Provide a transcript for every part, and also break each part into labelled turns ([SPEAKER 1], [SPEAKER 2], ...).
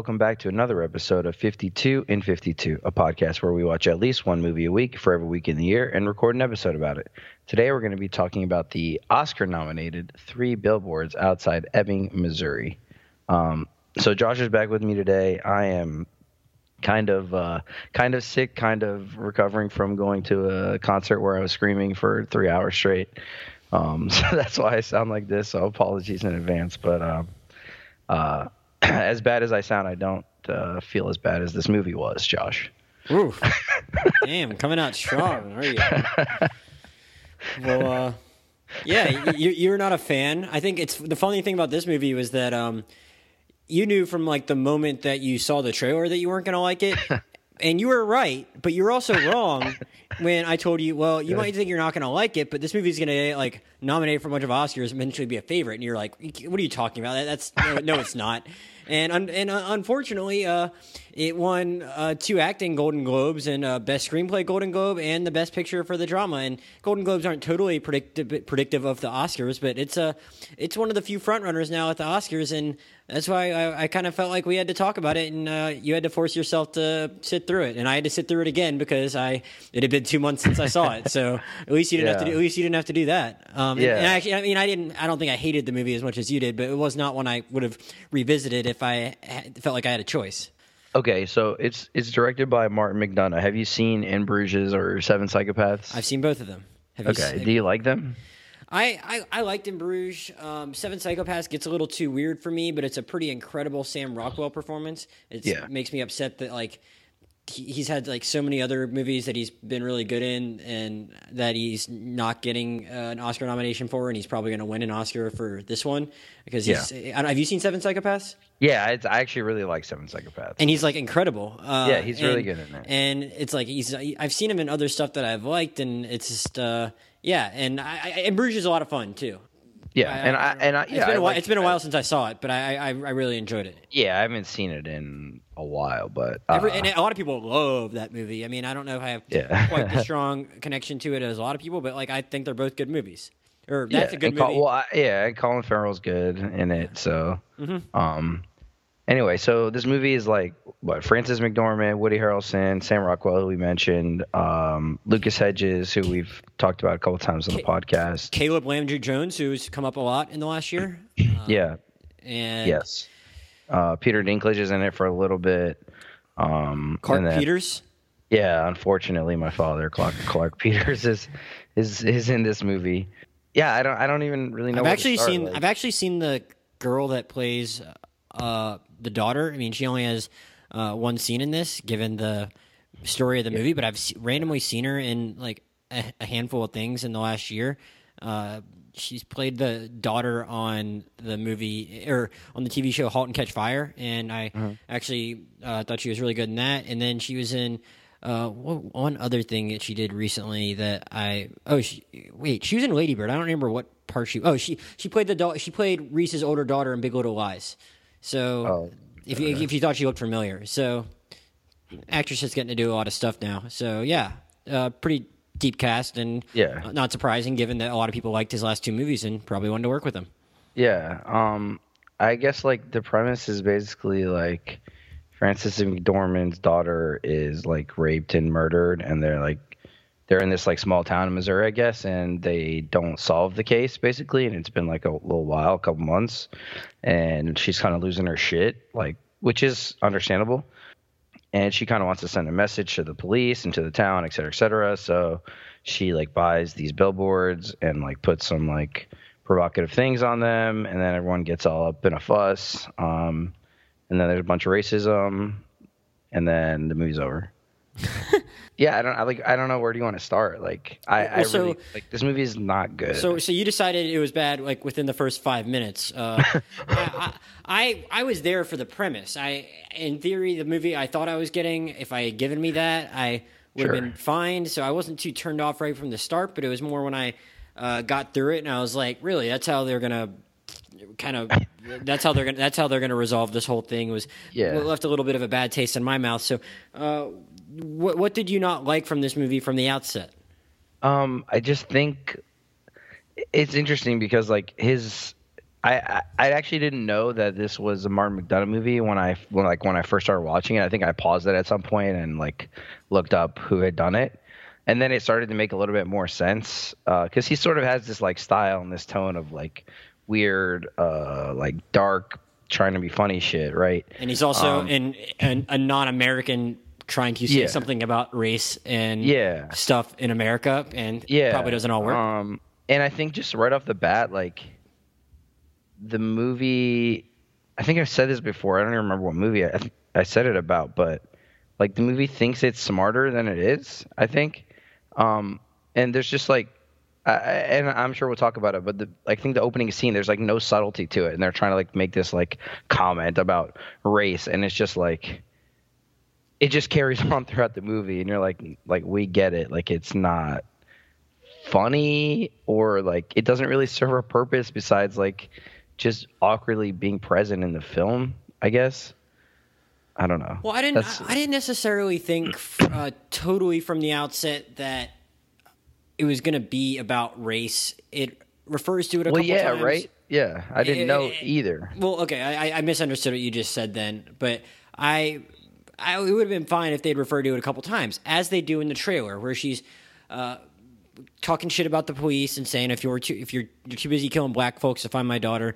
[SPEAKER 1] welcome back to another episode of 52 in 52, a podcast where we watch at least one movie a week for every week in the year and record an episode about it. Today we're going to be talking about the Oscar nominated Three Billboards Outside Ebbing, Missouri. Um, so Josh is back with me today. I am kind of uh, kind of sick, kind of recovering from going to a concert where I was screaming for three hours straight. Um, so that's why I sound like this. So apologies in advance. But um, uh, as bad as I sound, I don't uh, feel as bad as this movie was, Josh.
[SPEAKER 2] Ooh, damn, coming out strong, are you? well, uh, yeah, you, you're not a fan. I think it's the funny thing about this movie was that um, you knew from like the moment that you saw the trailer that you weren't going to like it. and you were right, but you were also wrong when I told you, well, you might think you're not going to like it, but this movie's going to like nominate for a bunch of Oscars and eventually be a favorite. And you're like, what are you talking about? That's no, no it's not. And and uh, unfortunately, uh, it won uh, two acting Golden Globes and uh, Best Screenplay Golden Globe and the Best Picture for the drama. And Golden Globes aren't totally predictive predictive of the Oscars, but it's a uh, it's one of the few frontrunners now at the Oscars, and that's why I, I kind of felt like we had to talk about it, and uh, you had to force yourself to sit through it, and I had to sit through it again because I it had been two months since I saw it. So at least you didn't yeah. have to do, at least you didn't have to do that. Um, yeah. And, and actually, I mean, I didn't. I don't think I hated the movie as much as you did, but it was not one I would have revisited if I felt like I had a choice.
[SPEAKER 1] Okay, so it's it's directed by Martin McDonagh. Have you seen In Bruges or Seven Psychopaths?
[SPEAKER 2] I've seen both of them. Have
[SPEAKER 1] okay, you, do you like them?
[SPEAKER 2] I, I, I liked In Bruges. Um, Seven Psychopaths gets a little too weird for me, but it's a pretty incredible Sam Rockwell performance. It yeah. makes me upset that like he's had like so many other movies that he's been really good in and that he's not getting uh, an Oscar nomination for and he's probably going to win an Oscar for this one because he's yeah. have you seen Seven Psychopaths?
[SPEAKER 1] Yeah, I actually really like Seven Psychopaths.
[SPEAKER 2] And he's like incredible.
[SPEAKER 1] Uh, yeah, he's really good in it.
[SPEAKER 2] And it's like he's I've seen him in other stuff that I've liked and it's just uh, yeah, and I, I, and Bruges is a lot of fun too.
[SPEAKER 1] Yeah, I, and I and I, yeah,
[SPEAKER 2] it's been
[SPEAKER 1] a while.
[SPEAKER 2] Like, it's been a while since I saw it, but I, I I really enjoyed it.
[SPEAKER 1] Yeah, I haven't seen it in a while, but uh,
[SPEAKER 2] Every, and a lot of people love that movie. I mean, I don't know if I have yeah. quite the strong connection to it as a lot of people, but like I think they're both good movies. Or that's
[SPEAKER 1] yeah,
[SPEAKER 2] a good
[SPEAKER 1] movie.
[SPEAKER 2] Col-
[SPEAKER 1] well, yeah, Colin Farrell's good in it, so mm-hmm. um, anyway, so this movie is like what Frances McDormand, Woody Harrelson, Sam Rockwell, who we mentioned, um, Lucas Hedges, who we've talked about a couple times on the podcast,
[SPEAKER 2] Caleb Landry Jones, who's come up a lot in the last year.
[SPEAKER 1] Uh, yeah,
[SPEAKER 2] and
[SPEAKER 1] yes, uh, Peter Dinklage is in it for a little bit. Um,
[SPEAKER 2] Clark then, Peters.
[SPEAKER 1] Yeah, unfortunately, my father, Clark, Clarke Peters, is is is in this movie. Yeah, I don't I don't even really know.
[SPEAKER 2] I've actually seen
[SPEAKER 1] like.
[SPEAKER 2] I've actually seen the girl that plays uh, the daughter. I mean, she only has uh, one scene in this, given the story of the movie, but I've randomly seen her in like a, a handful of things in the last year. Uh, she's played the daughter on the movie or on the TV show *Halt and Catch Fire*, and I mm-hmm. actually uh, thought she was really good in that. And then she was in uh, one other thing that she did recently that I oh she, wait she was in Lady Bird. I don't remember what part she oh she she played the da- she played Reese's older daughter in Big Little Lies. So oh, if you if you thought she looked familiar, so actress is getting to do a lot of stuff now. So yeah, uh, pretty deep cast and
[SPEAKER 1] yeah,
[SPEAKER 2] not surprising given that a lot of people liked his last two movies and probably wanted to work with him.
[SPEAKER 1] Yeah, um, I guess like the premise is basically like Frances McDormand's daughter is like raped and murdered, and they're like they're in this like small town in Missouri, I guess, and they don't solve the case basically, and it's been like a little while, a couple months, and she's kind of losing her shit, like which is understandable, and she kind of wants to send a message to the police and to the town, et cetera, et cetera. So she like buys these billboards and like puts some like provocative things on them, and then everyone gets all up in a fuss, um, and then there's a bunch of racism, and then the movie's over. yeah, I don't. I like. I don't know where do you want to start. Like, I, well, I so, really like this movie is not good.
[SPEAKER 2] So, so you decided it was bad like within the first five minutes. Uh, I, I, I was there for the premise. I, in theory, the movie I thought I was getting. If I had given me that, I would sure. have been fine. So I wasn't too turned off right from the start. But it was more when I uh, got through it, and I was like, really, that's how they're gonna kind of that's how they're gonna that's how they're gonna resolve this whole thing was yeah. left a little bit of a bad taste in my mouth so uh, what what did you not like from this movie from the outset
[SPEAKER 1] um i just think it's interesting because like his I, I actually didn't know that this was a Martin McDonagh movie when I when like when I first started watching it. I think I paused it at some point and like looked up who had done it, and then it started to make a little bit more sense because uh, he sort of has this like style and this tone of like weird, uh, like dark, trying to be funny shit, right?
[SPEAKER 2] And he's also um, in, in a non-American trying to say yeah. something about race and
[SPEAKER 1] yeah.
[SPEAKER 2] stuff in America, and
[SPEAKER 1] yeah,
[SPEAKER 2] probably doesn't all work.
[SPEAKER 1] Um, and I think just right off the bat, like the movie. I think I've said this before. I don't even remember what movie I, I said it about, but like the movie thinks it's smarter than it is. I think, um, and there's just like, I, and I'm sure we'll talk about it, but the, I think the opening scene there's like no subtlety to it, and they're trying to like make this like comment about race, and it's just like, it just carries on throughout the movie, and you're like, like we get it, like it's not funny or like it doesn't really serve a purpose besides like just awkwardly being present in the film. I guess. I don't know.
[SPEAKER 2] Well, I didn't. That's, I didn't necessarily think uh, totally from the outset that it was going to be about race. It refers to it a
[SPEAKER 1] well,
[SPEAKER 2] couple
[SPEAKER 1] yeah,
[SPEAKER 2] times.
[SPEAKER 1] right. Yeah, I didn't it, know it, either.
[SPEAKER 2] Well, okay, I, I, misunderstood what you just said then, but I, I it would have been fine if they'd referred to it a couple times, as they do in the trailer, where she's uh, talking shit about the police and saying if you're too if you're you're too busy killing black folks to find my daughter.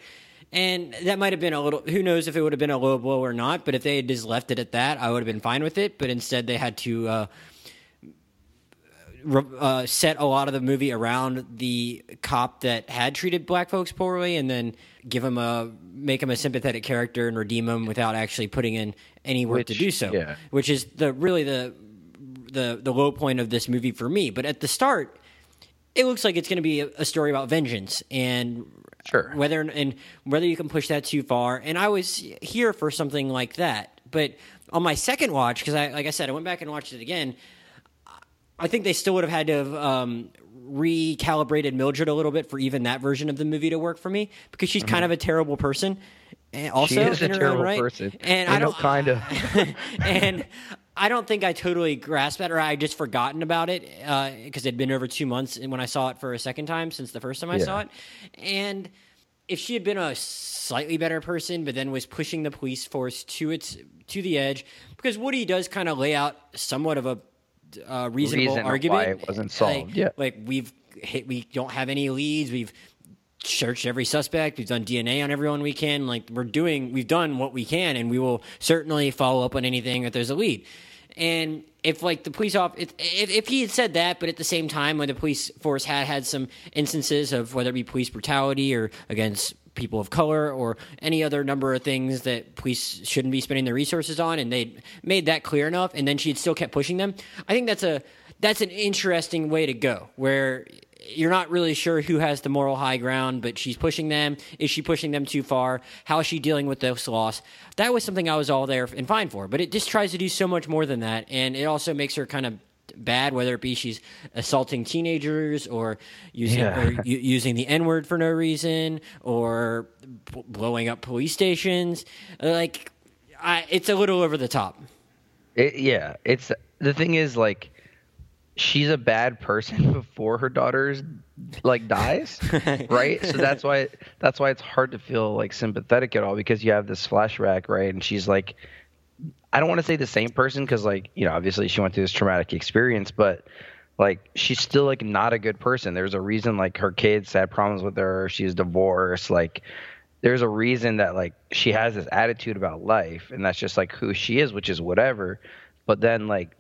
[SPEAKER 2] And that might have been a little. Who knows if it would have been a low blow or not? But if they had just left it at that, I would have been fine with it. But instead, they had to uh, uh, set a lot of the movie around the cop that had treated black folks poorly, and then give him a make him a sympathetic character and redeem him without actually putting in any work
[SPEAKER 1] which,
[SPEAKER 2] to do so.
[SPEAKER 1] Yeah.
[SPEAKER 2] Which is the really the the the low point of this movie for me. But at the start, it looks like it's going to be a, a, story about vengeance and
[SPEAKER 1] sure
[SPEAKER 2] whether and whether you can push that too far. And I was here for something like that, but on my second watch, because I like I said, I went back and watched it again. I think they still would have had to have um, recalibrated Mildred a little bit for even that version of the movie to work for me because she's mm-hmm. kind of a terrible person. And also,
[SPEAKER 1] she is
[SPEAKER 2] a
[SPEAKER 1] terrible
[SPEAKER 2] right.
[SPEAKER 1] person,
[SPEAKER 2] and
[SPEAKER 1] I,
[SPEAKER 2] I don't
[SPEAKER 1] kind of,
[SPEAKER 2] and I don't think I totally grasped that, or I just forgotten about it because uh, it'd been over two months and when I saw it for a second time since the first time I
[SPEAKER 1] yeah.
[SPEAKER 2] saw it. And if she had been a slightly better person, but then was pushing the police force to its to the edge, because Woody does kind of lay out somewhat of a uh, reasonable
[SPEAKER 1] Reason
[SPEAKER 2] argument.
[SPEAKER 1] Why it wasn't solved?
[SPEAKER 2] Like,
[SPEAKER 1] yeah,
[SPEAKER 2] like we've hit, we don't have any leads. We've searched every suspect. We've done DNA on everyone we can. Like we're doing, we've done what we can, and we will certainly follow up on anything if there's a lead. And if like the police off, if, if he had said that, but at the same time, when the police force had had some instances of whether it be police brutality or against people of color or any other number of things that police shouldn't be spending their resources on, and they made that clear enough, and then she had still kept pushing them. I think that's a that's an interesting way to go, where you're not really sure who has the moral high ground, but she's pushing them. Is she pushing them too far? How is she dealing with this loss? That was something I was all there and fine for, but it just tries to do so much more than that, and it also makes her kind of bad, whether it be she's assaulting teenagers or using
[SPEAKER 1] yeah.
[SPEAKER 2] or using the N word for no reason or b- blowing up police stations. Like, I, it's a little over the top.
[SPEAKER 1] It, yeah, it's the thing is like she's a bad person before her daughter's like dies right. so that's why that's why it's hard to feel like sympathetic at all because you have this flashback right? And she's like i don't want to say the same person because like you know obviously she went through this traumatic experience but like she's still like not a good person. There's a reason like her kids had problems with her she's divorced like there's a reason that like she has this attitude about life and that's just like who she is which is whatever. But then like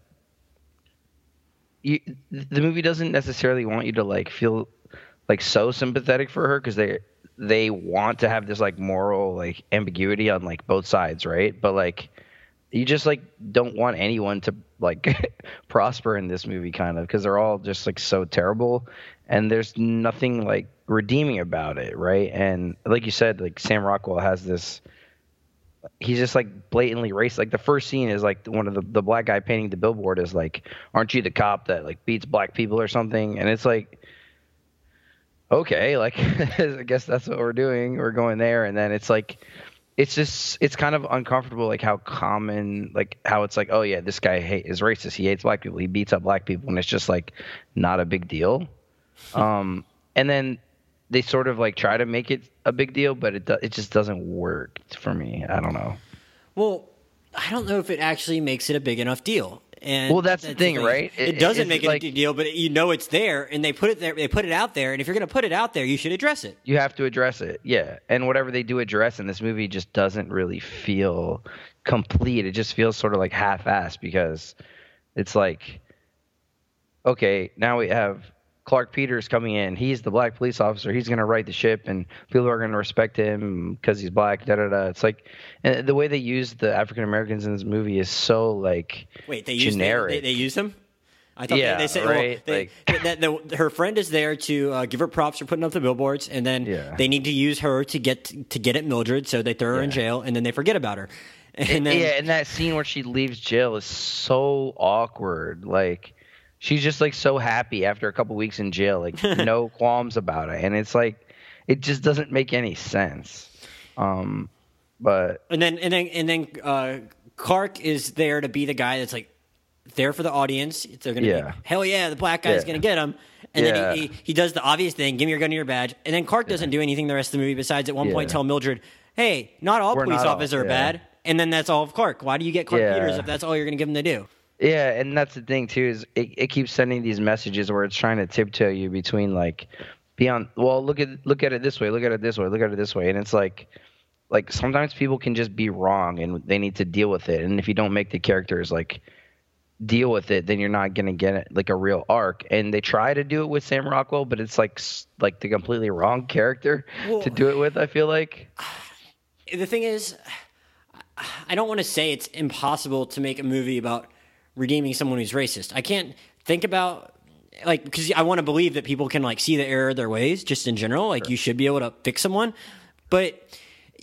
[SPEAKER 1] you, the movie doesn't necessarily want you to like feel like so sympathetic for her because they they want to have this like moral like ambiguity on like both sides, right? But like you just like don't want anyone to like prosper in this movie kind of because they're all just like so terrible and there's nothing like redeeming about it, right? And like you said, like Sam Rockwell has this he's just like blatantly racist. Like the first scene is like one of the the black guy painting the billboard is like, "Aren't you the cop that like beats black people or something?" And it's like, okay, like I guess that's what we're doing. We're going there, and then it's like, it's just it's kind of uncomfortable, like how common, like how it's like, oh yeah, this guy hate, is racist. He hates black people. He beats up black people, and it's just like not a big deal. um, and then they sort of like try to make it a big deal, but it do, it just doesn't work for me. I don't know.
[SPEAKER 2] Well, I don't know if it actually makes it a big enough deal. And
[SPEAKER 1] Well, that's the thing, right?
[SPEAKER 2] It,
[SPEAKER 1] It-
[SPEAKER 2] doesn't make it
[SPEAKER 1] like-
[SPEAKER 2] a big deal, but you know it's there, and they put it there. They put it out there, and if you're going to put it out there, you should address it.
[SPEAKER 1] You have to address it, yeah. And whatever they do address in this movie just doesn't really feel complete. It just feels sort of like half-assed because it's like, okay, now we have Clarke Peters coming in. He's the black police officer. He's going to right the ship, and people are going to respect him because he's black. Da da da. It's like and the way they use the African Americans in this movie is so like
[SPEAKER 2] Wait, they use
[SPEAKER 1] generic.
[SPEAKER 2] They, they, they use them. I thought
[SPEAKER 1] Yeah,
[SPEAKER 2] they, they said
[SPEAKER 1] right,
[SPEAKER 2] well, they,
[SPEAKER 1] like-
[SPEAKER 2] that, the, her friend is there to uh, give her props for putting up the billboards, and then
[SPEAKER 1] Yeah.
[SPEAKER 2] they need to use her to get to get at Mildred, so they throw her in jail, and then they forget about her. And then
[SPEAKER 1] yeah, and that scene where she leaves jail is so awkward. Like she's just like so happy after a couple weeks in jail, like no qualms about it, and it's like it just doesn't make any sense. Um, but
[SPEAKER 2] and then and then and then uh, Clark is there to be the guy that's like there for the audience. They're gonna
[SPEAKER 1] Yeah.
[SPEAKER 2] be hell yeah, the black guy's
[SPEAKER 1] Yeah.
[SPEAKER 2] gonna get him. And
[SPEAKER 1] Yeah.
[SPEAKER 2] then he, he, he does the obvious thing, give me your gun and your badge. And then Clark doesn't do anything the rest of the movie besides at one point tell Mildred, hey, not all
[SPEAKER 1] We're
[SPEAKER 2] police
[SPEAKER 1] not all-
[SPEAKER 2] officers are
[SPEAKER 1] yeah.
[SPEAKER 2] bad. And then that's all of Clark. Why do you get Clark. Peters if that's all you're gonna give him to do?
[SPEAKER 1] Yeah, and that's the thing too is it, it keeps sending these messages where it's trying to tiptoe you between like be on well look at look at it this way, look at it this way, look at it this way, and it's like like sometimes people can just be wrong and they need to deal with it, and if you don't make the characters like deal with it, then you're not gonna get it, like a real arc. And they try to do it with Sam Rockwell, but it's like like the completely wrong character
[SPEAKER 2] Well-
[SPEAKER 1] to do it with. I feel like
[SPEAKER 2] the thing is, I don't want to say it's impossible to make a movie about redeeming someone who's racist. I can't think about like because I want to believe that people can like see the error of their ways just in general. Like you should be able to fix someone, but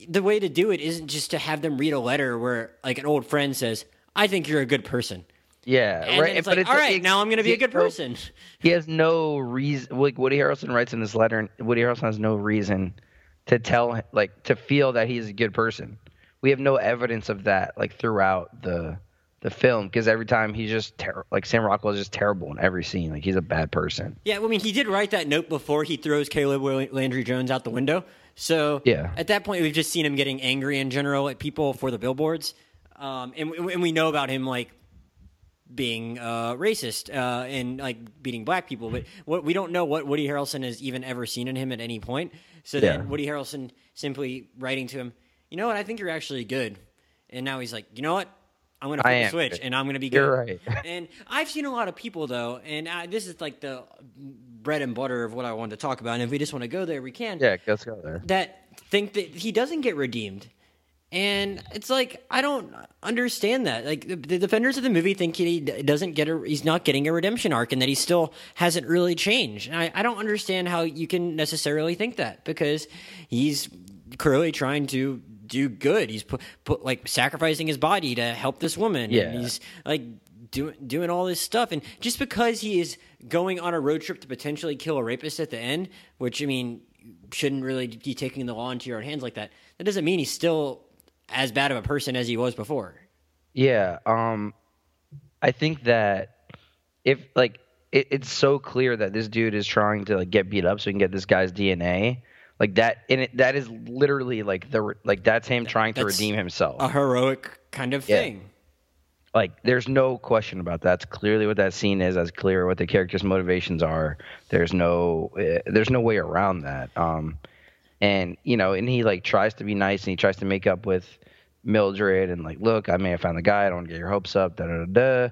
[SPEAKER 2] the way to do it isn't just to have them read a letter where like an old friend says, "I think you're a good person,"
[SPEAKER 1] yeah,
[SPEAKER 2] and
[SPEAKER 1] right.
[SPEAKER 2] it's
[SPEAKER 1] but
[SPEAKER 2] like, "All right,
[SPEAKER 1] it-
[SPEAKER 2] now I'm going to be a good person."
[SPEAKER 1] he has no reason like woody harrelson writes in this letter and woody harrelson has no reason to tell like to feel that he's a good person we have no evidence of that like throughout the the film because every time he's just ter- like sam rockwell is just terrible in every scene like he's a bad person
[SPEAKER 2] Yeah, well, I mean, he did write that note before he throws Caleb Landry Jones out the window. So
[SPEAKER 1] Yeah.
[SPEAKER 2] at that point, we've just seen him getting angry in general at people for the billboards, um, and, we- and we know about him like being uh, racist uh, and like beating black people. But what we don't know what Woody Harrelson has even ever seen in him at any point. So
[SPEAKER 1] Yeah.
[SPEAKER 2] then Woody Harrelson simply writing to him, you know what? I think you're actually good. And now he's like, you know what? I'm going to flip the switch
[SPEAKER 1] good.
[SPEAKER 2] and I'm going to be good.
[SPEAKER 1] You're right.
[SPEAKER 2] and I've seen a lot of people though, and uh, this is like the bread and butter of what I wanted to talk about. And if we just want to go there, we can.
[SPEAKER 1] yeah let's go there
[SPEAKER 2] That think that he doesn't get redeemed. And it's like I don't understand that. Like the, the defenders of the movie think he doesn't get a, he's not getting a redemption arc, and that he still hasn't really changed. And I, I don't understand how you can necessarily think that because he's clearly trying to do good. He's put, put like sacrificing his body to help this woman.
[SPEAKER 1] Yeah.
[SPEAKER 2] and he's like doing doing all this stuff. And just because he is going on a road trip to potentially kill a rapist at the end, which I mean shouldn't really be taking the law into your own hands like that. That doesn't mean he's still as bad of a person as he was before.
[SPEAKER 1] Yeah, um, I think that if like it, it's so clear that this dude is trying to like get beat up so he can get this guy's DNA, like that, and it, that is literally like the like that's him trying to
[SPEAKER 2] That's
[SPEAKER 1] redeem himself.
[SPEAKER 2] A heroic kind of
[SPEAKER 1] Yeah.
[SPEAKER 2] thing.
[SPEAKER 1] like there's no question about that. That's clearly what that scene is. That's clear what the character's motivations are. There's no uh, there's no way around that. Um, and you know, and he like tries to be nice and he tries to make up with Mildred and like, look, I may have found the guy. I don't want to get your hopes up. Da da da. da.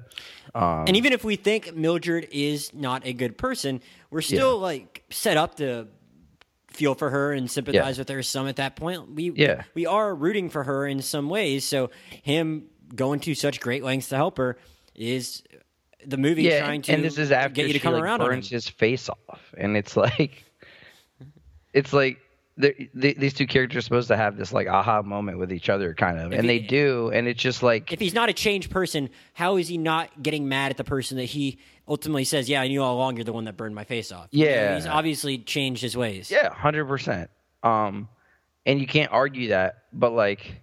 [SPEAKER 1] Um,
[SPEAKER 2] And even if we think Mildred is not a good person, we're still like set up to feel for her and sympathize
[SPEAKER 1] Yeah.
[SPEAKER 2] with her some at that point. We
[SPEAKER 1] Yeah.
[SPEAKER 2] we are rooting for her in some ways. So him going to such great lengths to help her is the movie
[SPEAKER 1] yeah,
[SPEAKER 2] trying to
[SPEAKER 1] and this is after
[SPEAKER 2] get you to
[SPEAKER 1] she,
[SPEAKER 2] come
[SPEAKER 1] like,
[SPEAKER 2] around
[SPEAKER 1] burns his face off, and it's like, it's like. These two characters are supposed to have this like aha moment with each other, kind of, and
[SPEAKER 2] he-
[SPEAKER 1] they do, and it's just like
[SPEAKER 2] if he's not a changed person, how is he not getting mad at the person that he ultimately says, "Yeah, I knew all along you're the one that burned my face off."
[SPEAKER 1] Yeah.
[SPEAKER 2] he's obviously changed his ways.
[SPEAKER 1] Yeah, hundred percent. Um, and you can't argue that, but like,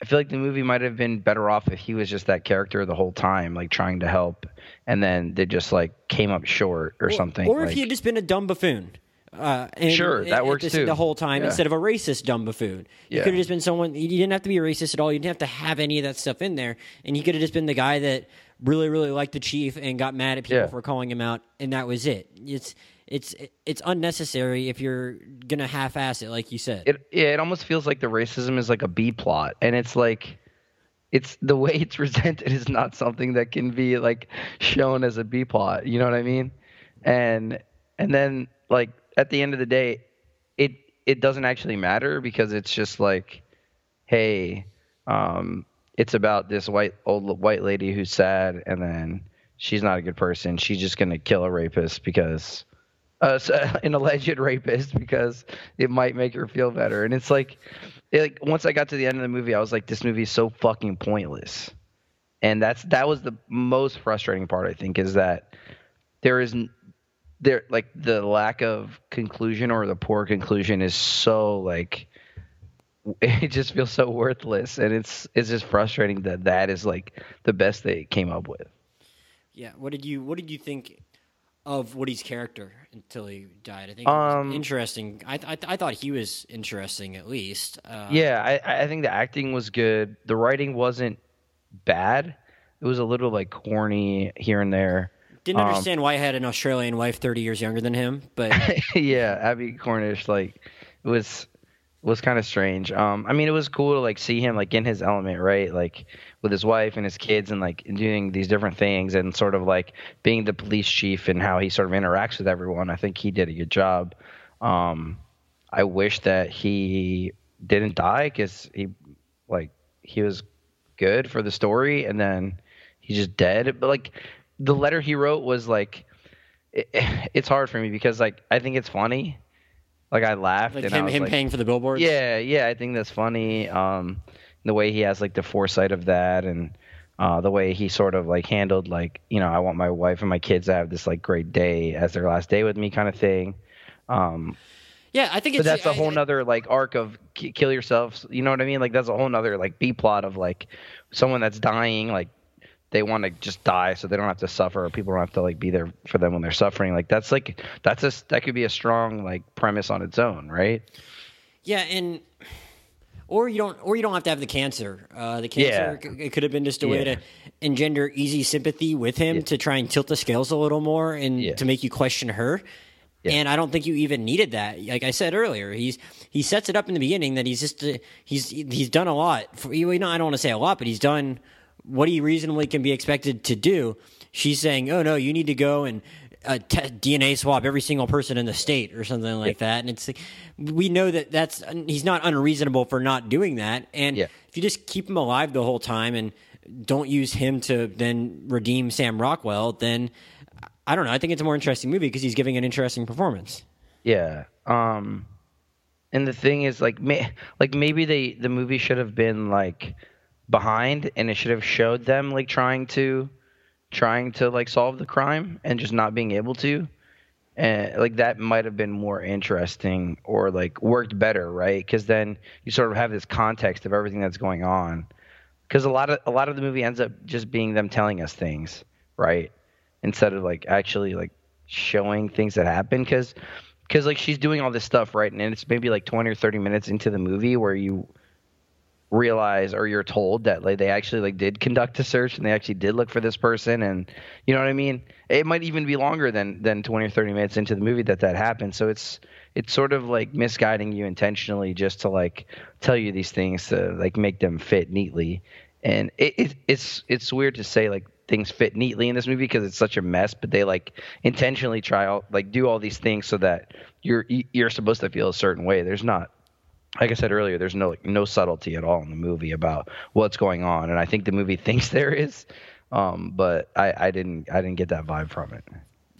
[SPEAKER 1] I feel like the movie might have been better off if he was just that character the whole time, like trying to help, and then they just like came up short or, something.
[SPEAKER 2] Or if he had just been a dumb buffoon. Uh, and
[SPEAKER 1] Sure, that
[SPEAKER 2] at
[SPEAKER 1] works
[SPEAKER 2] this-
[SPEAKER 1] too.
[SPEAKER 2] The whole time
[SPEAKER 1] Yeah.
[SPEAKER 2] instead of a racist dumb buffoon. You
[SPEAKER 1] Yeah.
[SPEAKER 2] could have just been someone. You didn't have to be a racist at all. You didn't have to have any of that stuff in there, and he could have just been the guy that really, really liked the chief and got mad at people
[SPEAKER 1] Yeah.
[SPEAKER 2] for calling him out, and that was it. It's it's it's unnecessary if you're gonna half-ass it, like you said.
[SPEAKER 1] it yeah, it almost feels like the racism is like a B plot, and it's like it's the way it's presented is not something that can be like shown as a B plot. You know what I mean? And and then like at the end of the day, it it doesn't actually matter because it's just like, hey, um, it's about this white old white lady who's sad, and then she's not a good person. She's just gonna kill a rapist because uh, an alleged rapist because it might make her feel better. And it's like, it, like once I got to the end of the movie, I was like, this movie is so fucking pointless. And that's that was the most frustrating part. I think is that there is n- there like the lack of conclusion or the poor conclusion is so like it just feels so worthless and it's it's just frustrating that that is like the best they came up with
[SPEAKER 2] Yeah. What did you What did you think of Woody's character until he died? I think it was
[SPEAKER 1] Um,
[SPEAKER 2] interesting. I, I I thought he was interesting at least. Uh,
[SPEAKER 1] Yeah, I, I think the acting was good. The writing wasn't bad. It was a little like corny here and there.
[SPEAKER 2] Didn't
[SPEAKER 1] Um,
[SPEAKER 2] understand why he had an Australian wife thirty years younger than him, but
[SPEAKER 1] yeah, Abbie Cornish, like it was was kind of strange. Um, I mean, it was cool to like see him like in his element, right? Like with his wife and his kids, and like doing these different things, and sort of like being the police chief and how he sort of interacts with everyone. I think he did a good job. Um, I wish that he didn't die because he like he was good for the story, and then he's just dead. But like the letter he wrote was like it, it's hard for me because like I think it's funny. Like I laughed
[SPEAKER 2] like
[SPEAKER 1] and I
[SPEAKER 2] him him
[SPEAKER 1] like,
[SPEAKER 2] paying for the billboards.
[SPEAKER 1] yeah, yeah, I think that's funny. Um, the way he has like the foresight of that, and uh, the way he sort of like handled like you know I want my wife and my kids to have this like great day as their last day with me kind of thing. Um,
[SPEAKER 2] yeah. I think
[SPEAKER 1] but that's a whole
[SPEAKER 2] I-
[SPEAKER 1] nother like arc of ki- kill yourself. You know what I mean? Like that's a whole nother like B plot of like someone that's dying like they want to just die so they don't have to suffer or people don't have to like be there for them when they're suffering like that's like that's a that could be a strong like premise on its own right
[SPEAKER 2] Yeah, and or you don't or you don't have to have the cancer. Uh, the cancer
[SPEAKER 1] Yeah.
[SPEAKER 2] c- it could have been just a way
[SPEAKER 1] Yeah.
[SPEAKER 2] to engender easy sympathy with him to try and tilt the scales a little more and
[SPEAKER 1] Yeah.
[SPEAKER 2] to make you question her.
[SPEAKER 1] Yeah.
[SPEAKER 2] And I don't think you even needed that. Like I said earlier, he's he sets it up in the beginning that he's just uh, he's he's done a lot. For, you know, I don't want to say a lot, but he's done what he reasonably can be expected to do. She's saying, "Oh no, you need to go and uh, te- DNA swab every single person in the state or something like that." And it's like, we know that that's he's not unreasonable for not doing that. And
[SPEAKER 1] Yeah.
[SPEAKER 2] if you just keep him alive the whole time and don't use him to then redeem Sam Rockwell, then I don't know. I think it's a more interesting movie because he's giving an interesting performance.
[SPEAKER 1] Yeah. Um and the thing is like may, like maybe they the movie should have been like behind and it should have showed them like trying to trying to like solve the crime and just not being able to. And like that might have been more interesting or like worked better, right? Cuz then you sort of have this context of everything that's going on. Cuz a lot of a lot of the movie ends up just being them telling us things, right? Instead of like actually like showing things that happen cuz because like she's doing all this stuff right and it's maybe like 20 or 30 minutes into the movie where you realize or you're told that like they actually like did conduct a search and they actually did look for this person and you know what i mean? It might even be longer than than 20 or 30 minutes into the movie that that happened. So it's it's sort of like misguiding you intentionally just to like tell you these things to like make them fit neatly. And it, it it's it's weird to say like things fit neatly in this movie because it's such a mess but they like intentionally try out like do all these things so that you're you're supposed to feel a certain way. There's not like I said earlier, there's no like, no subtlety at all in the movie about what's going on, and I think the movie thinks there is, um, but I, I didn't I didn't get that vibe from it.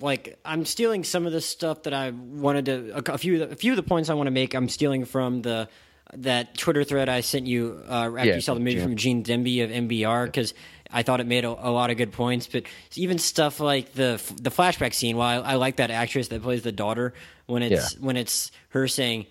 [SPEAKER 2] like I'm stealing some of the stuff that I wanted to a, a few a few of the points I want to make. I'm stealing from the that Twitter thread I sent you uh, after
[SPEAKER 1] Yeah,
[SPEAKER 2] you saw the movie
[SPEAKER 1] Gene.
[SPEAKER 2] from Gene Demby of NPR because I thought it made a, a lot of good points. But even stuff like the the flashback scene, while I, I like that actress that plays the daughter when it's when it's her saying.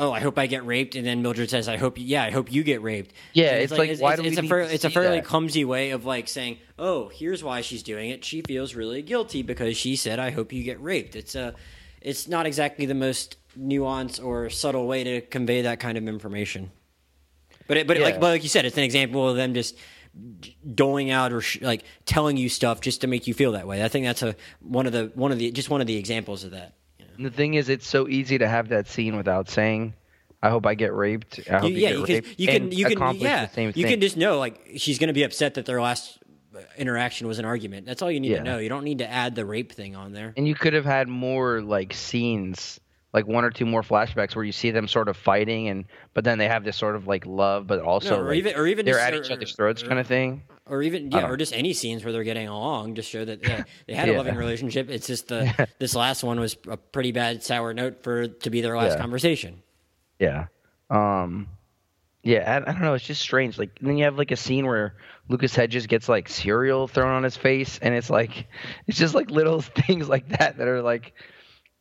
[SPEAKER 2] Oh, I hope I get raped, and then Mildred says, "I hope, yeah, I hope you get raped."
[SPEAKER 1] Yeah,
[SPEAKER 2] And
[SPEAKER 1] it's like, why do we
[SPEAKER 2] it's a
[SPEAKER 1] need to
[SPEAKER 2] it's a fairly
[SPEAKER 1] that?
[SPEAKER 2] clumsy way of like saying, "Oh, here's why she's doing it. She feels really guilty because she said, "I hope you get raped." It's a it's not exactly the most nuanced or subtle way to convey that kind of information. But it, but
[SPEAKER 1] Yeah.
[SPEAKER 2] like but like you said, it's an example of them just doling out or sh- like telling you stuff just to make you feel that way. I think that's a one of the one of the just one of the examples of that.
[SPEAKER 1] And the thing is, it's so easy to have that scene without saying, "I hope I get raped." I hope
[SPEAKER 2] You-
[SPEAKER 1] you,
[SPEAKER 2] yeah,
[SPEAKER 1] get
[SPEAKER 2] you can
[SPEAKER 1] raped,"
[SPEAKER 2] you can you can yeah you
[SPEAKER 1] thing.
[SPEAKER 2] can just know like she's going to be upset that their last uh, interaction was an argument. That's all you need
[SPEAKER 1] Yeah.
[SPEAKER 2] to know. You don't need to add the rape thing on there.
[SPEAKER 1] and you could have had more like scenes like one or two more flashbacks where you see them sort of fighting and but then they have this sort of like love but also
[SPEAKER 2] No, or
[SPEAKER 1] like,
[SPEAKER 2] even- or even
[SPEAKER 1] they're
[SPEAKER 2] just-
[SPEAKER 1] at
[SPEAKER 2] or-
[SPEAKER 1] each other's throats
[SPEAKER 2] or-
[SPEAKER 1] kind of thing
[SPEAKER 2] or even yeah, or just any scenes where they're getting along, just show that yeah, they had a loving relationship. It's just the this last one was a pretty bad sour note for to be their last
[SPEAKER 1] Yeah.
[SPEAKER 2] conversation.
[SPEAKER 1] yeah um yeah I, I don't know it's just strange like then you have like a scene where lucas hedges gets like cereal thrown on his face and it's like it's just like little things like that that are like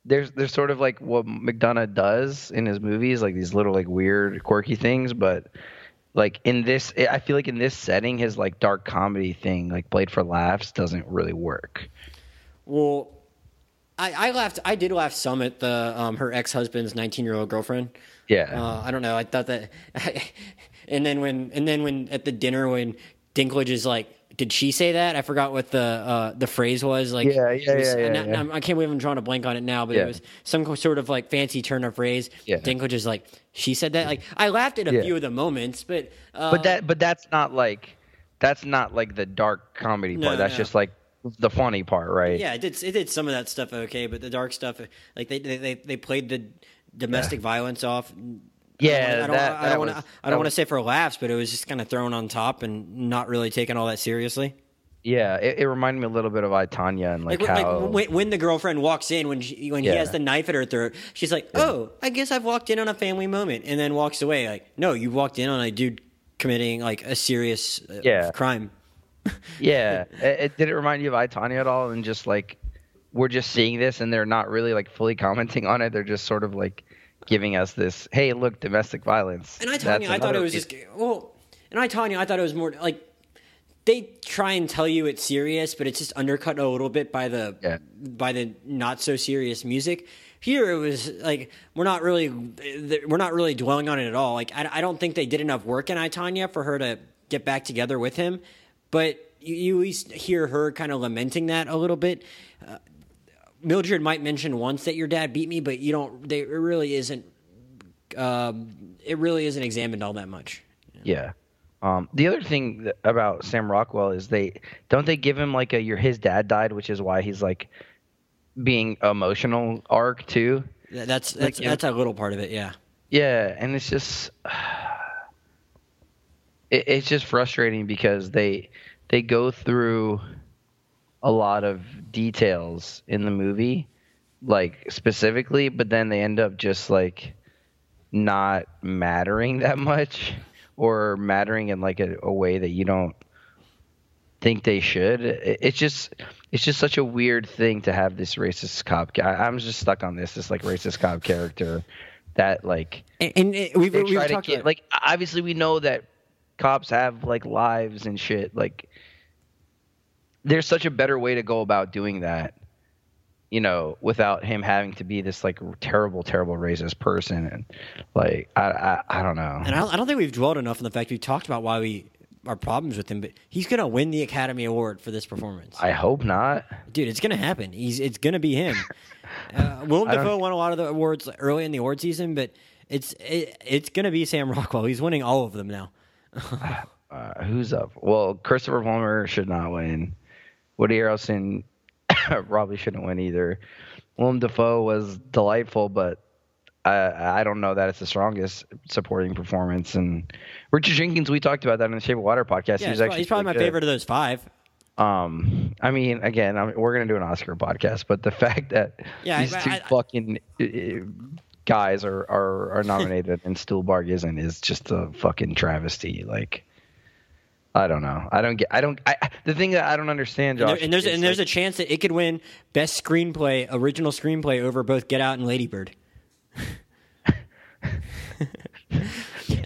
[SPEAKER 1] there's there's sort of like what mcdonagh does in his movies like these little like weird quirky things but like in this i feel like in this setting his like dark comedy thing like played for laughs doesn't really work
[SPEAKER 2] Well, I, I laughed. I did laugh some at the um, her ex husband's nineteen year old girlfriend.
[SPEAKER 1] yeah
[SPEAKER 2] Uh, I don't know. I thought that, and then when and then when at the dinner when Dinklage is like, did she say that? I forgot what the uh, the phrase was. Like,
[SPEAKER 1] Yeah, yeah,
[SPEAKER 2] was-
[SPEAKER 1] yeah, yeah,
[SPEAKER 2] I,
[SPEAKER 1] yeah.
[SPEAKER 2] I can't believe I'm drawing a blank on it now, but
[SPEAKER 1] Yeah.
[SPEAKER 2] it was some sort of like fancy turn of phrase.
[SPEAKER 1] Yeah.
[SPEAKER 2] Dinklage is like, she said that. Like, I laughed at a
[SPEAKER 1] Yeah.
[SPEAKER 2] few of the moments, but uh,
[SPEAKER 1] but that but that's not like that's not like the dark comedy part
[SPEAKER 2] No,
[SPEAKER 1] that's
[SPEAKER 2] no.
[SPEAKER 1] just like the funny part right
[SPEAKER 2] Yeah, it did. It did some of that stuff okay, but the dark stuff, like they they they, they played the domestic violence off.
[SPEAKER 1] Yeah,
[SPEAKER 2] I don't,
[SPEAKER 1] that-
[SPEAKER 2] I don't want to. I don't want to say for laughs, but it was just kind of thrown on top and not really taken all that seriously.
[SPEAKER 1] Yeah, it, it reminded me a little bit of I Tonya and like,
[SPEAKER 2] Like,
[SPEAKER 1] how
[SPEAKER 2] like when, when the girlfriend walks in when she, when he has the knife at her throat, she's like, "Oh, I guess I've walked in on a family moment," and then walks away. Like, no, you walked in on a dude committing like a serious uh,
[SPEAKER 1] Yeah.
[SPEAKER 2] crime.
[SPEAKER 1] yeah, it, it, did it remind you of I Tonya at all? And just like we're just seeing this and they're not really like fully commenting on it. They're just sort of like giving us this, hey, look, domestic violence.
[SPEAKER 2] And I Tonya, I thought it was just well. And I Tonya, I thought it was more like they try and tell you it's serious, but it's just undercut a little bit by the
[SPEAKER 1] Yeah.
[SPEAKER 2] by the not so serious music. Here it was like we're not really we're not really dwelling on it at all. Like I, I don't think they did enough work in I Tonya for her to get back together with him, but you, you at least hear her kind of lamenting that a little bit. Uh, Mildred might mention once that your dad beat me, but you don't. They, it really isn't. Um, it really isn't examined all that much.
[SPEAKER 1] Yeah. Um, the other thing that, about Sam Rockwell is they don't they give him like a your his dad died, which is why he's like being emotional arc too.
[SPEAKER 2] That's that's
[SPEAKER 1] yeah.
[SPEAKER 2] that's a little part of it. Yeah.
[SPEAKER 1] Yeah, and it's just it, it's just frustrating because they they go through a lot of details in the movie, like specifically, but then they end up just like not mattering that much or mattering in like a, a way that you don't think they should. It, it's just it's just such a weird thing to have this racist cop. guy. I'm just stuck on this this like racist cop character that like
[SPEAKER 2] And, uh, and it- we've, we've talked
[SPEAKER 1] get
[SPEAKER 2] about
[SPEAKER 1] like obviously we know that cops have like lives and shit like there's such a better way to go about doing that you know without him having to be this like terrible terrible racist person and like i i, I don't know
[SPEAKER 2] and I don't, I don't think we've dwelled enough on the fact we talked about why we our problems with him, but he's gonna win the Academy Award for this performance.
[SPEAKER 1] i hope not
[SPEAKER 2] Dude, it's gonna happen. He's it's gonna be him. uh, Willem Dafoe won a lot of the awards early in the award season, but it's it, it's gonna be Sam Rockwell. He's winning all of them now.
[SPEAKER 1] uh, who's up well christopher plummer should not win woody harrelson probably shouldn't win either willem dafoe was delightful but I, I don't know that it's the strongest supporting performance. And Richard Jenkins, we talked about that in the Shape of Water podcast.
[SPEAKER 2] Yeah,
[SPEAKER 1] he was
[SPEAKER 2] he's, probably,
[SPEAKER 1] actually
[SPEAKER 2] he's probably my
[SPEAKER 1] good.
[SPEAKER 2] favorite of those five.
[SPEAKER 1] Um, I mean, again, I mean, we're gonna do an Oscar podcast, but the fact that
[SPEAKER 2] Yeah,
[SPEAKER 1] these
[SPEAKER 2] I-
[SPEAKER 1] two
[SPEAKER 2] I-
[SPEAKER 1] fucking uh, guys are are, are nominated and Stuhlbarg isn't is just a fucking travesty. Like, I don't know. I don't get. I don't. I, the thing that I don't understand,
[SPEAKER 2] And, there, and there's and there's a chance that it could win best screenplay, original screenplay over both Get Out and Lady Bird. and,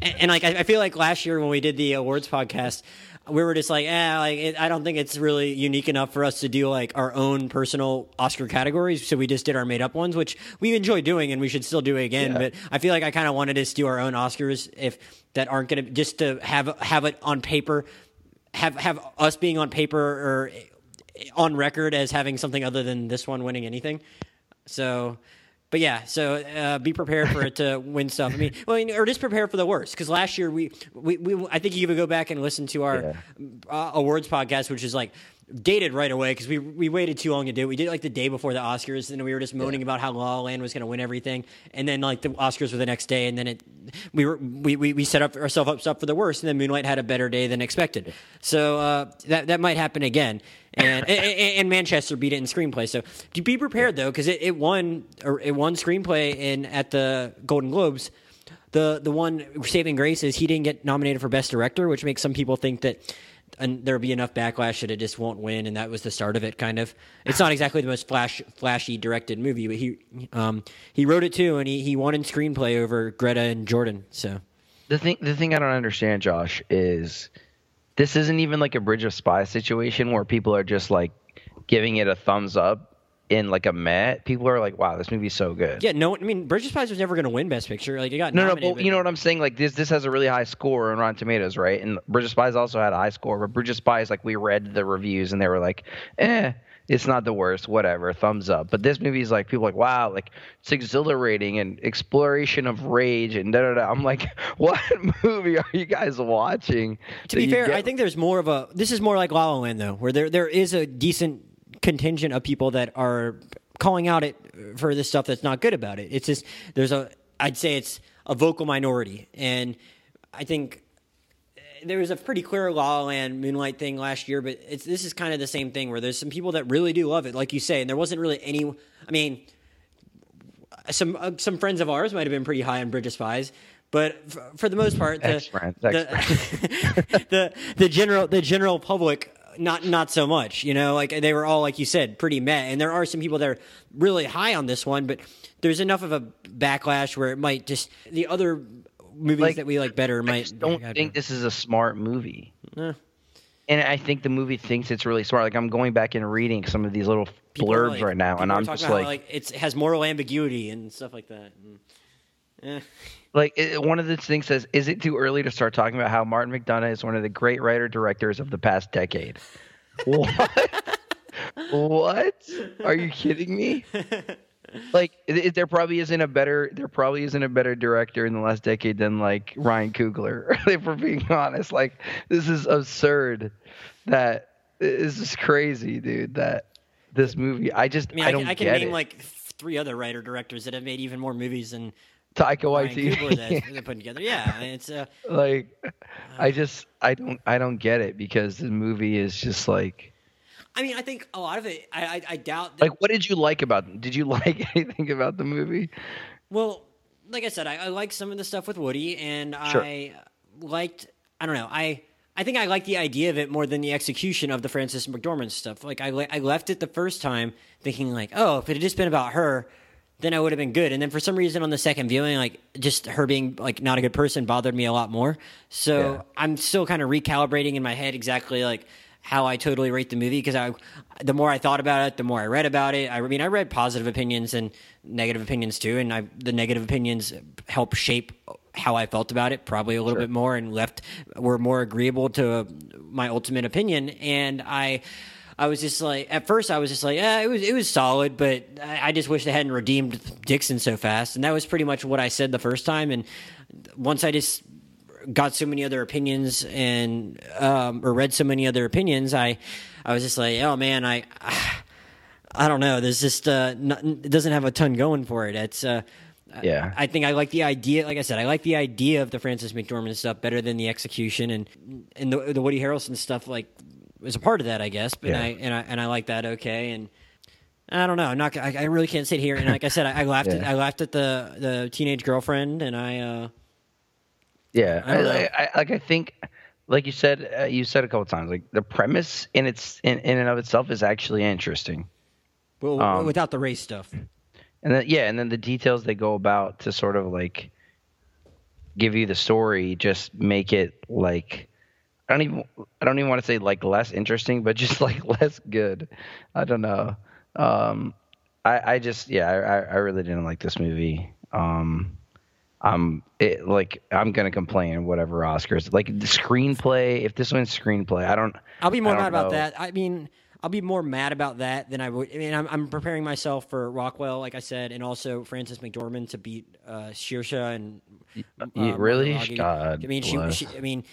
[SPEAKER 2] and like I, I feel like last year when we did the awards podcast, we were just like, eh, like it, I don't think it's really unique enough for us to do like our own personal Oscar categories. So we just did our made up ones, which we enjoy doing, and we should still do it again.
[SPEAKER 1] Yeah.
[SPEAKER 2] But I feel like I kind of wanted us to do our own Oscars if that aren't going to just to have have it on paper, have have us being on paper or on record as having something other than this one winning anything. So, but yeah, so uh, be prepared for it to win stuff. I mean, well, or just prepare for the worst. Because last year we, we, we, I think you could go back and listen to our
[SPEAKER 1] Yeah.
[SPEAKER 2] uh, awards podcast, which is like dated right away because we we waited too long to do. it. We did it like the day before the Oscars, and we were just moaning about how La La Land was going to win everything, and then like the Oscars were the next day, and then it we were we we, we set up ourselves up, up for the worst, and then Moonlight had a better day than expected. So uh, that that might happen again. And, and and Manchester beat it in screenplay. So be prepared though, because it, it won or it won screenplay in at the Golden Globes. The the one saving grace is he didn't get nominated for best director, which makes some people think that and there'll be enough backlash that it just won't win, and that was the start of it. Kind of, it's not exactly the most flash flashy directed movie, but he um, he wrote it too, and he, he won in screenplay over Greta and Jordan. So
[SPEAKER 1] The thing, the thing I don't understand, Josh, is this isn't even like a Bridge of Spies situation where people are just like giving it a thumbs up in like a Met. People are like, "Wow, this movie's so good."
[SPEAKER 2] yeah, no, I mean, Bridge of Spies was never going to win best picture. Like it got
[SPEAKER 1] No, no, but you know what I'm saying? Like this, this has a really high score on Rotten Tomatoes, right? And Bridge of Spies also had a high score, but Bridge of Spies, like we read the reviews and they were like, "Eh, it's not the worst, whatever, thumbs up." But this movie's like people are like, "Wow, like it's exhilarating and exploration of rage and da da da." I'm like, "What movie are you guys watching?"
[SPEAKER 2] To be fair,
[SPEAKER 1] get-
[SPEAKER 2] I think there's more of a. This is more like La La Land though, where there there is a decent contingent of people that are calling out it for the stuff that's not good about it. It's just there's a. I'd say it's a vocal minority, and I think uh, there was a pretty clear La La Land Moonlight thing last year, but it's this is kind of the same thing where there's some people that really do love it, like you say, and there wasn't really any. I mean, some uh, some friends of ours might have been pretty high on Bridge of Spies, but for, for the most part, the, the, the the general the general public not not so much. You know, like they were all like you said, pretty met, and there are some people that are really high on this one, but there's enough of a backlash where it might just the other movies
[SPEAKER 1] Like,
[SPEAKER 2] that we like better
[SPEAKER 1] I
[SPEAKER 2] might
[SPEAKER 1] just don't think this is a smart movie.
[SPEAKER 2] Eh.
[SPEAKER 1] And I think the movie thinks it's really smart. Like I'm going back and reading some of these little
[SPEAKER 2] people
[SPEAKER 1] blurbs
[SPEAKER 2] like-
[SPEAKER 1] right now, and I'm just
[SPEAKER 2] about how,
[SPEAKER 1] like,
[SPEAKER 2] it's, it has moral ambiguity and stuff like that. And, eh.
[SPEAKER 1] Like it, one of the things says, "Is it too early to start talking about how Martin McDonagh is one of the great writer directors of the past decade?" what? what? Are you kidding me? Like it, there probably isn't a better there probably isn't a better director in the last decade than like Ryan Coogler. if we're being honest, like this is absurd. That this is crazy, dude. That this movie, I just
[SPEAKER 2] I mean,
[SPEAKER 1] I,
[SPEAKER 2] I,
[SPEAKER 1] don't
[SPEAKER 2] can, I can name
[SPEAKER 1] it.
[SPEAKER 2] like three other writer directors that have made even more movies than
[SPEAKER 1] Taika Waititi.
[SPEAKER 2] Coogler that they put together. Yeah, it's uh,
[SPEAKER 1] like I just I don't I don't get it because the movie is just like
[SPEAKER 2] I mean, I think a lot of it. I I, I doubt. That,
[SPEAKER 1] like what did you like about did you like anything about the movie?
[SPEAKER 2] well, like I said, I, I like some of the stuff with Woody, and
[SPEAKER 1] Sure.
[SPEAKER 2] I liked. I don't know. I I think I like the idea of it more than the execution of the Frances McDormand stuff. Like I I left it the first time thinking like, oh, if it had just been about her. Then I would have been good, and then for some reason on the second viewing, like just her being like not a good person bothered me a lot more. So
[SPEAKER 1] Yeah.
[SPEAKER 2] I'm still kind of recalibrating in my head exactly like how I totally rate the movie because I, the more I thought about it, the more I read about it. I mean, I read positive opinions and negative opinions too, and I, the negative opinions help shape how I felt about it probably a little bit more, and left were more agreeable to my ultimate opinion. And I, I was just like, at first, I was just like, yeah, it was it was solid, but I, I just wish they hadn't redeemed Dixon so fast. And that was pretty much what I said the first time. And once I just got so many other opinions and um, or read so many other opinions, I I was just like, oh man, I I don't know. There's just uh, not, it doesn't have a ton going for it. It's uh,
[SPEAKER 1] Yeah.
[SPEAKER 2] I think I like the idea. Like I said, I like the idea of the Frances McDormand stuff better than the execution and and the the Woody Harrelson stuff. Like was a part of that, I guess. But
[SPEAKER 1] Yeah.
[SPEAKER 2] I and I and I like that okay and. I don't know. I'm not. I, I really can't sit here and like I said, I, I laughed. At, I laughed at the the teenage girlfriend, and I. uh
[SPEAKER 1] Yeah,
[SPEAKER 2] I.
[SPEAKER 1] I, I, like I think, like you said, uh, you said a couple times, like the premise in its in, in and of itself is actually interesting,
[SPEAKER 2] Well,
[SPEAKER 1] Um,
[SPEAKER 2] without the race stuff.
[SPEAKER 1] and then yeah, and then the details they go about to sort of like give you the story, just make it like I don't even I don't even want to say like less interesting, but just like less good. I don't know. Um, I I just yeah I I really didn't like this movie. Um, I'm it like I'm gonna complain whatever Oscars like the screenplay. If this wins screenplay, I don't.
[SPEAKER 2] I'll be more mad
[SPEAKER 1] don't
[SPEAKER 2] about that. I mean, I'll be more mad about that than I would. I mean, I'm, I'm preparing myself for Rockwell, like I said, and also Frances McDormand to beat uh, Saoirse and uh,
[SPEAKER 1] Yeah, really? God
[SPEAKER 2] I mean, she, she. I mean,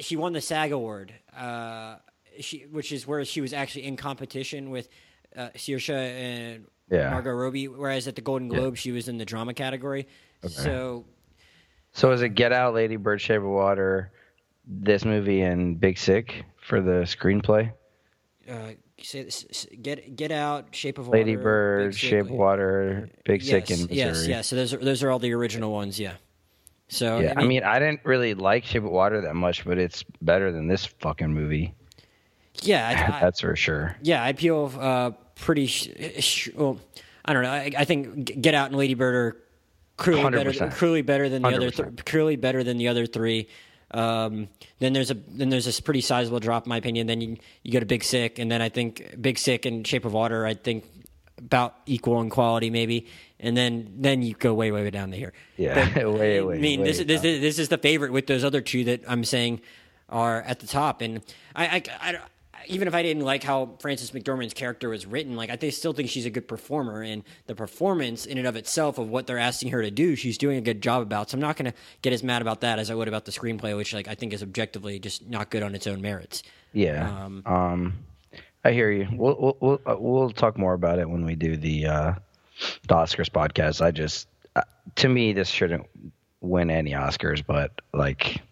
[SPEAKER 2] she won the SAG award, uh, she, which is where she was actually in competition with uh, Saoirse and
[SPEAKER 1] Yeah.
[SPEAKER 2] Margot Robbie. Whereas at the Golden Globe, she was in the drama category. So
[SPEAKER 1] So is it Get Out, Lady Bird, Shape of Water, this movie, and Big Sick for the screenplay?
[SPEAKER 2] uh, say, s- s- get get out, Shape of Water,
[SPEAKER 1] Lady Bird, Shape of Water, Big
[SPEAKER 2] yes,
[SPEAKER 1] Sick, and Missouri.
[SPEAKER 2] yes, yes. So those are those are all the original ones. Yeah. So
[SPEAKER 1] Yeah, I mean, I didn't really like Shape of Water that much, but it's better than this fucking movie.
[SPEAKER 2] yeah, I, I,
[SPEAKER 1] That's for sure.
[SPEAKER 2] yeah. I feel uh, pretty. Sh- sh- well, I don't know. I, I think Get Out and Lady Bird are clearly better,
[SPEAKER 1] 100%.
[SPEAKER 2] clearly better than the other, th-
[SPEAKER 1] 100%.
[SPEAKER 2] clearly better than the other three. Um, then there's a then there's this pretty sizable drop, in my opinion. Then you you go to Big Sick, and then I think Big Sick and Shape of Water, I think about equal in quality, maybe. And then then you go way way way down to here.
[SPEAKER 1] Yeah, way, way,
[SPEAKER 2] I mean,
[SPEAKER 1] way
[SPEAKER 2] this, is this, is this is the favorite with those other two that I'm saying are at the top. And I, I, I- even if I didn't like how Frances McDormand's character was written, like I still think she's a good performer, and the performance in and of itself of what they're asking her to do, she's doing a good job about. So I'm not going to get as mad about that as I would about the screenplay, which like I think is objectively just not good on its own merits.
[SPEAKER 1] Yeah.
[SPEAKER 2] Um,
[SPEAKER 1] Um, I hear you. We'll we'll we'll, uh, we'll talk more about it when we do the uh, the Oscars podcast. I just uh, to me this shouldn't win any Oscars, but like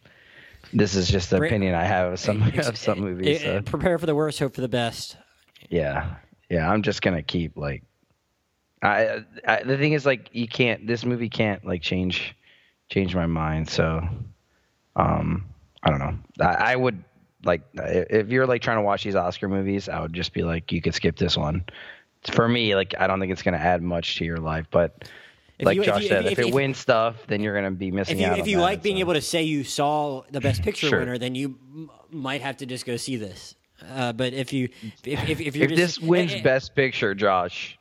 [SPEAKER 1] this is just the opinion I have of some of some movies. so.
[SPEAKER 2] prepare for the worst, hope for the best.
[SPEAKER 1] Yeah, yeah. I'm just gonna keep like, I, I the thing is like you can't. This movie can't like change change my mind. So, um, I don't know. I, I would like if you're like trying to watch these Oscar movies, I would just be like, you could skip this one. For me, like I don't think it's gonna add much to your life, but.
[SPEAKER 2] If
[SPEAKER 1] like
[SPEAKER 2] you- if
[SPEAKER 1] Josh
[SPEAKER 2] you-
[SPEAKER 1] said,
[SPEAKER 2] if
[SPEAKER 1] if, it
[SPEAKER 2] if-
[SPEAKER 1] wins stuff, then you're gonna be missing
[SPEAKER 2] If you
[SPEAKER 1] out.
[SPEAKER 2] if you
[SPEAKER 1] that,
[SPEAKER 2] like being able to say you saw the best picture
[SPEAKER 1] Sure.
[SPEAKER 2] winner, then you m- might have to just go see this. Uh, but if you if if, if you're
[SPEAKER 1] if
[SPEAKER 2] just,
[SPEAKER 1] this wins
[SPEAKER 2] eh, eh,
[SPEAKER 1] Best Picture, Josh,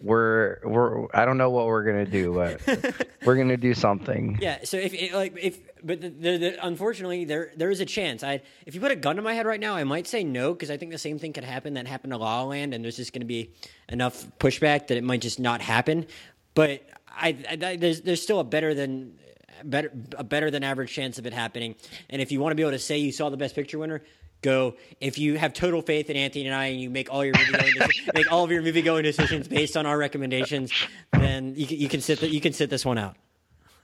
[SPEAKER 1] we're we're I don't know what we're gonna do, but we're gonna do something.
[SPEAKER 2] yeah. So if it, like if but the, the, the, unfortunately there there is a chance. I if you put a gun to my head right now, I might say no because I think the same thing could happen that happened to La La Land, and there's just going to be enough pushback that it might just not happen. But I, I there's there's still a better than better a better than average chance of it happening. And if you want to be able to say you saw the best picture winner, go. If you have total faith in Anthony and I, and you make all your movie going make all of your movie going decisions based on our recommendations, then you can, you can sit the, you can sit this one out.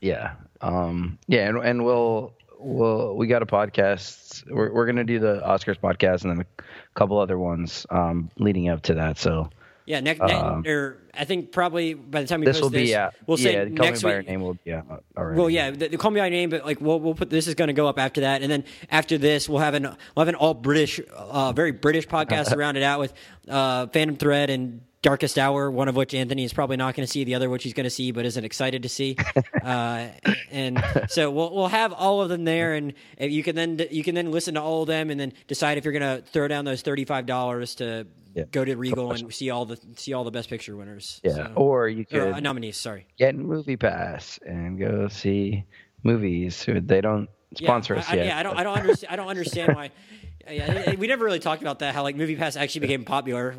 [SPEAKER 1] Yeah, um, yeah, and and we'll we'll we got a podcast. We're we're gonna do the Oscars podcast and then a couple other ones um, leading up to that. So
[SPEAKER 2] Yeah, next
[SPEAKER 1] Um,
[SPEAKER 2] or I think probably by the time we
[SPEAKER 1] this
[SPEAKER 2] post
[SPEAKER 1] will
[SPEAKER 2] this,
[SPEAKER 1] be out.
[SPEAKER 2] we'll say
[SPEAKER 1] yeah, Call Me
[SPEAKER 2] next
[SPEAKER 1] by
[SPEAKER 2] week.
[SPEAKER 1] Your name will be out already.
[SPEAKER 2] Well, yeah, the, the call me by your name, but like we'll we'll put this is going to go up after that, and then after this we'll have an we'll have an all British, uh, very British podcast to round it out with uh, Phantom Thread and Darkest Hour, one of which Anthony is probably not going to see, the other which he's going to see, but isn't excited to see. uh, and so we'll we'll have all of them there, and you can then you can then listen to all of them, and then decide if you're going to throw down those thirty five dollars to
[SPEAKER 1] Yeah.
[SPEAKER 2] go to Regal and see all the see all the Best Picture winners.
[SPEAKER 1] yeah,
[SPEAKER 2] So-
[SPEAKER 1] or you
[SPEAKER 2] or,
[SPEAKER 1] could
[SPEAKER 2] uh, nominees. Sorry.
[SPEAKER 1] get Movie Pass and go see movies. They don't sponsor
[SPEAKER 2] yeah,
[SPEAKER 1] us
[SPEAKER 2] I,
[SPEAKER 1] yet.
[SPEAKER 2] yeah, I don't, I don't understand. I don't understand why. Yeah, we never really talked about that. How like Movie Pass actually became popular,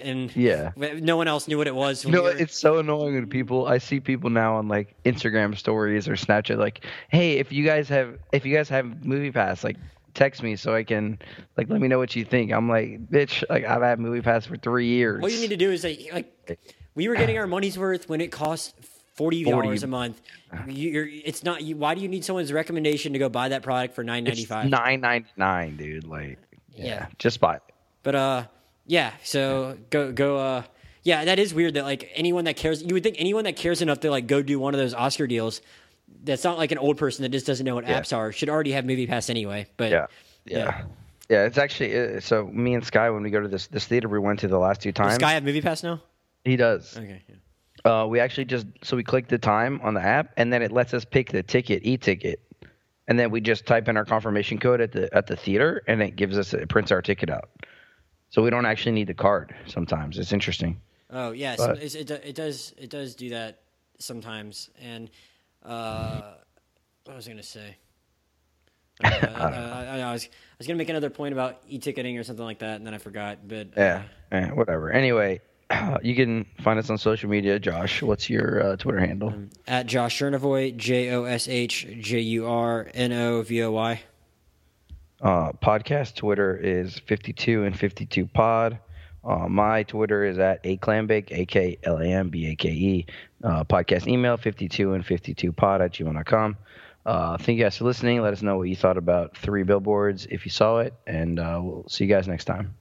[SPEAKER 2] and
[SPEAKER 1] Yeah.
[SPEAKER 2] no one else knew what it was.
[SPEAKER 1] Know,
[SPEAKER 2] we were-
[SPEAKER 1] it's so annoying when people. I see people now on like Instagram stories or Snapchat, like, "Hey, if you guys have, if you guys have Movie Pass, like, text me so I can, like, let me know what you think." I'm like, "Bitch, like, I've had Movie Pass for three years."
[SPEAKER 2] What you need to do is like, like we were getting our money's worth when it cost forty dollars a month. You, you're, it's not. You, why do you need someone's recommendation to go buy that product for nine ninety five?
[SPEAKER 1] Nine ninety nine, dude. Like, yeah,
[SPEAKER 2] Yeah.
[SPEAKER 1] just buy. it.
[SPEAKER 2] But uh, yeah. So go go. Uh, yeah, that is weird. That like anyone that cares, you would think anyone that cares enough to like go do one of those Oscar deals. That's not like an old person that just doesn't know what
[SPEAKER 1] Yeah.
[SPEAKER 2] apps are. Should already have Movie Pass anyway. But
[SPEAKER 1] Yeah, yeah, yeah. It's actually uh, so. Me and Sky, when we go to this this theater we went to the last two
[SPEAKER 2] Does
[SPEAKER 1] times,
[SPEAKER 2] Sky have Movie Pass now?
[SPEAKER 1] he does.
[SPEAKER 2] Okay. Yeah.
[SPEAKER 1] Uh, we actually just so we click the time on the app, and then it lets us pick the ticket, e-ticket, and then we just type in our confirmation code at the at the theater, and it gives us it prints our ticket out. So we don't actually need the card. Sometimes it's interesting.
[SPEAKER 2] Oh yeah, so it it does it does do that sometimes. And uh, what was I going to say? Uh, I, I, I, was I was gonna make another point about e-ticketing or something like that, and then I forgot. But
[SPEAKER 1] yeah, uh, whatever. Anyway, you can find us on social media. Josh, what's your uh, Twitter handle? Um,
[SPEAKER 2] at Josh Jurnovoy, J O S H J U R N O V O Y.
[SPEAKER 1] Uh, podcast Twitter is 52 and 52 pod. Uh, my Twitter is at a clambake, A K L A M B A K E. Uh, podcast email 52 and 52 pod at gmail.com. Uh, thank you guys for listening. Let us know what you thought about Three Billboards if you saw it, and uh, we'll see you guys next time.